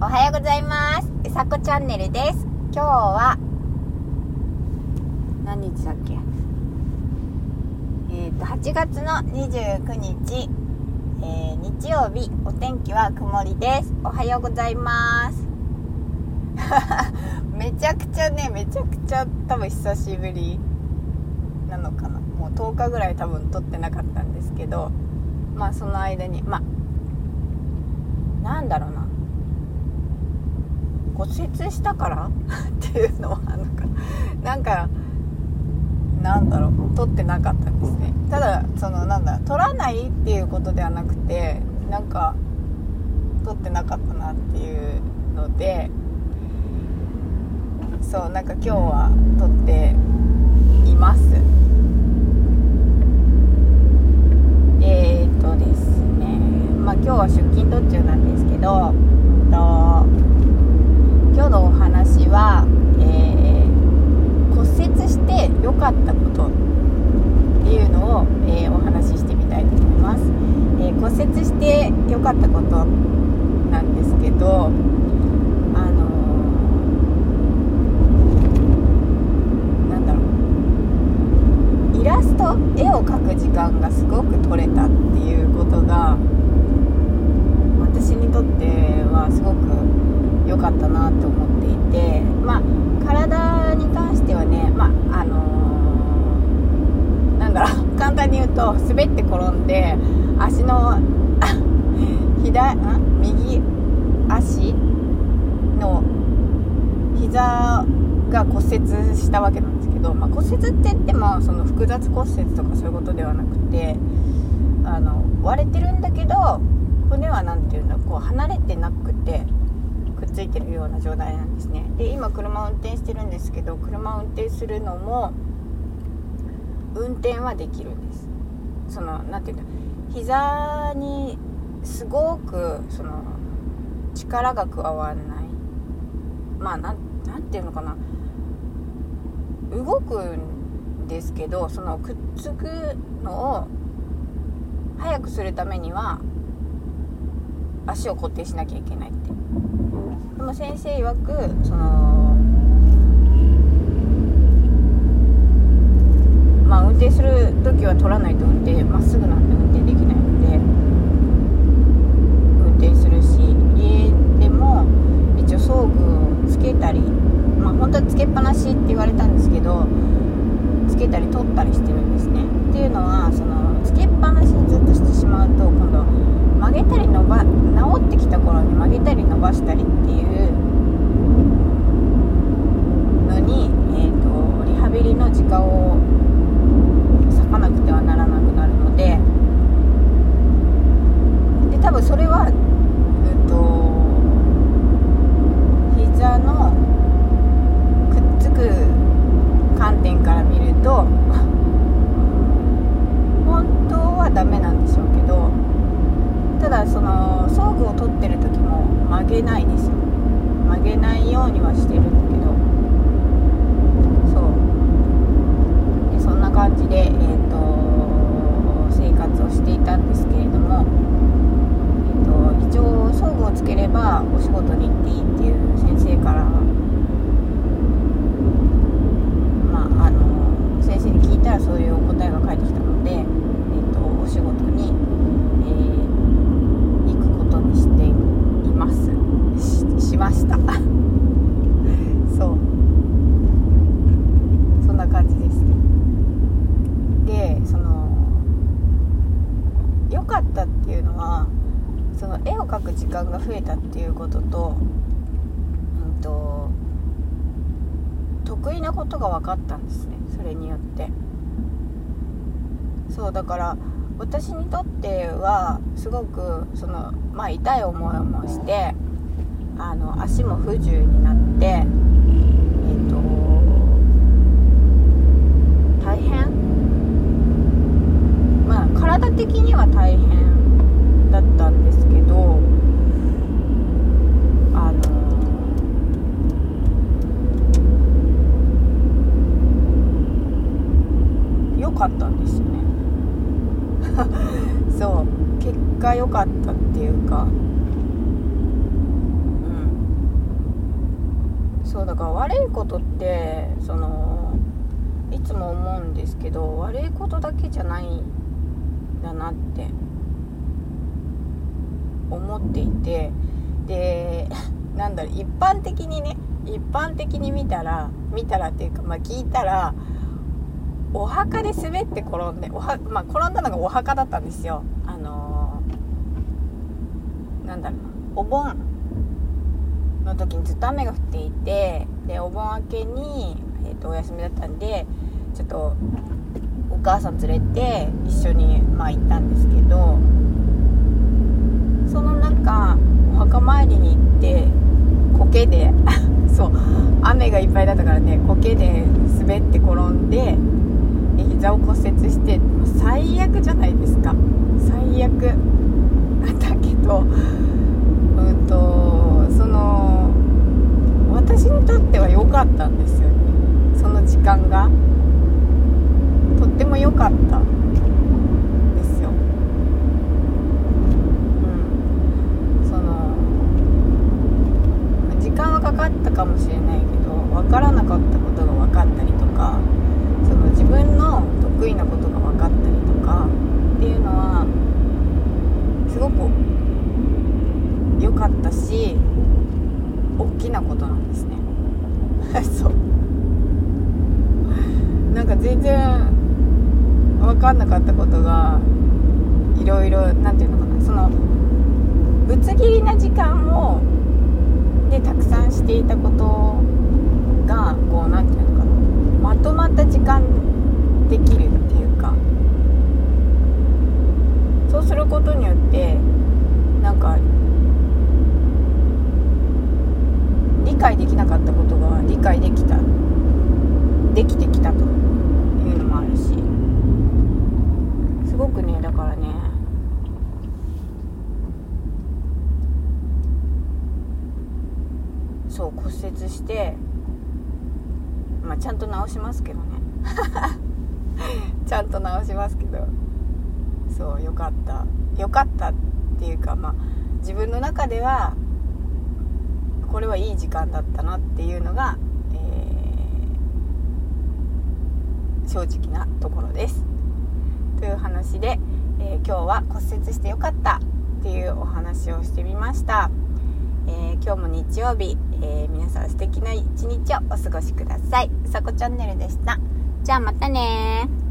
おはようございます。うさこチャンネルです。今日は何日だっけ？えっ、ー、と8月の29日、えー、日曜日お天気は曇りです。おはようございます。めちゃくちゃねめちゃくちゃ多分久しぶりなのかな。もう10日ぐらい多分撮ってなかったんですけどまあその間にまあなんだろうな。骨折したから？っていうのはなんかなんかなんだろう。取ってなかったんですね。ただそのなんだ取らないっていうことではなくてなんか取ってなかったなっていうのでそうなんか今日は取っています。えー、っとですね。まあ今日は出勤途中なんですけどと今日のお話は、えー、骨折して良かったことっていうのを、えー、お話ししてみたいと思います、えー、骨折して良かったことなんですけどあのなんだろう。イラスト絵を描く時間がすごく取れたっていうことが私にとってはすごく良かったなと思っていてまあ体に関してはねまああのー、なんだろう。簡単に言うと滑って転んで足の 左右足の膝が骨折したわけなんですけど、まあ、骨折って言ってもその複雑骨折とかそういうことではなくてあの割れてるんだけど骨は何て言うんだこう離れてなくてくっついてるような状態なんですね。で今車を運転してるんですけど車を運転するのも運転はできるんです。その何て言うんだ膝にすごくその力が加わらない。まあ何て言うのかな。動くんですけどそのくっつくのを速くするためには足を固定しなきゃいけないって。でも先生曰くそのまあ運転する時は取らないと運転まっすぐなんで運転できないので運転するし家でも一応装具をつけたりまあ本当はつけっぱなしって言われたんですけどつけたり取ったりしてるんですねっていうのはそのつけっぱなしにずっとしてしまうと今度曲げたり伸ば治ってきた頃に曲げたり伸ばしたりっていうのに、えーと、リハビリの時間を割かなくてはならなくなるのでで多分それは、えーと膝のくっつく観点から見ると本当はダメなんでしょうけどただその装具を取ってる時も曲げないですよ。曲げないようにはしてるんだけど。そう。でそんな感じで、えーと、生活をしていたんですけれども、えーと、一応装具をつければお仕事に行っていいっていう先生からまああの先生に聞いたらそういうお答えが返ってきたので、えーとお仕事に、えーました。そう。そんな感じです。でその良かったっていうのはその絵を描く時間が増えたっていうこととうんと得意なことが分かったんですね。それによって。そうだから私にとってはすごくその、まあ、痛い思いもしてあの足も不自由になってえっ、ー、と大変？まあ体的には大変だったんですけどあの良かったんですよねそう結果良かったっていうかうんそうだから悪いことってそのいつも思うんですけど悪いことだけじゃないんだなって思っていてで なんだろう一般的にね一般的に見たら見たらっていうか、まあ、聞いたらお墓で滑って転んでおは、まあ、転んだのがお墓だったんですよ。あのー、なんだろうなお盆。時にずっと雨が降っていてでお盆明けに、えーと、お休みだったんでちょっとお母さん連れて一緒に、まあ、行ったんですけどその中お墓参りに行って苔で そう雨がいっぱいだったからね苔で滑って転んで膝を骨折して最悪じゃないですか。最悪。だけどうんとその私にとっては良かったんですよねその時間がとっても良かったですよ。うん。その時間はかかったかもしれないけど分からなかったことが分かったりとかその自分の得意なことが分かったりとかっていうのはすごく良かったし大きなことなんですね。そう。なんか全然分かんなかったことがいろいろ何て言うのかなそのぶつ切りな時間をでたくさんしていたことがこう何て言うのかなまとまった時間できるっていうかそうすることによってなんか理解できなかったことが理解できたできてきたというのもあるしすごくねだからね。そう骨折してまあちゃんと治しますけどね。ちゃんと直しますけど。そうよかった。よかったっていうかまあ自分の中ではこれはいい時間だったなっていうのが、えー、正直なところです。という話で、えー、今日は骨折してよかったっていうお話をしてみました、えー、今日も日曜日、え皆さん素敵な一日をお過ごしください。さこチャンネルでした。じゃあまたね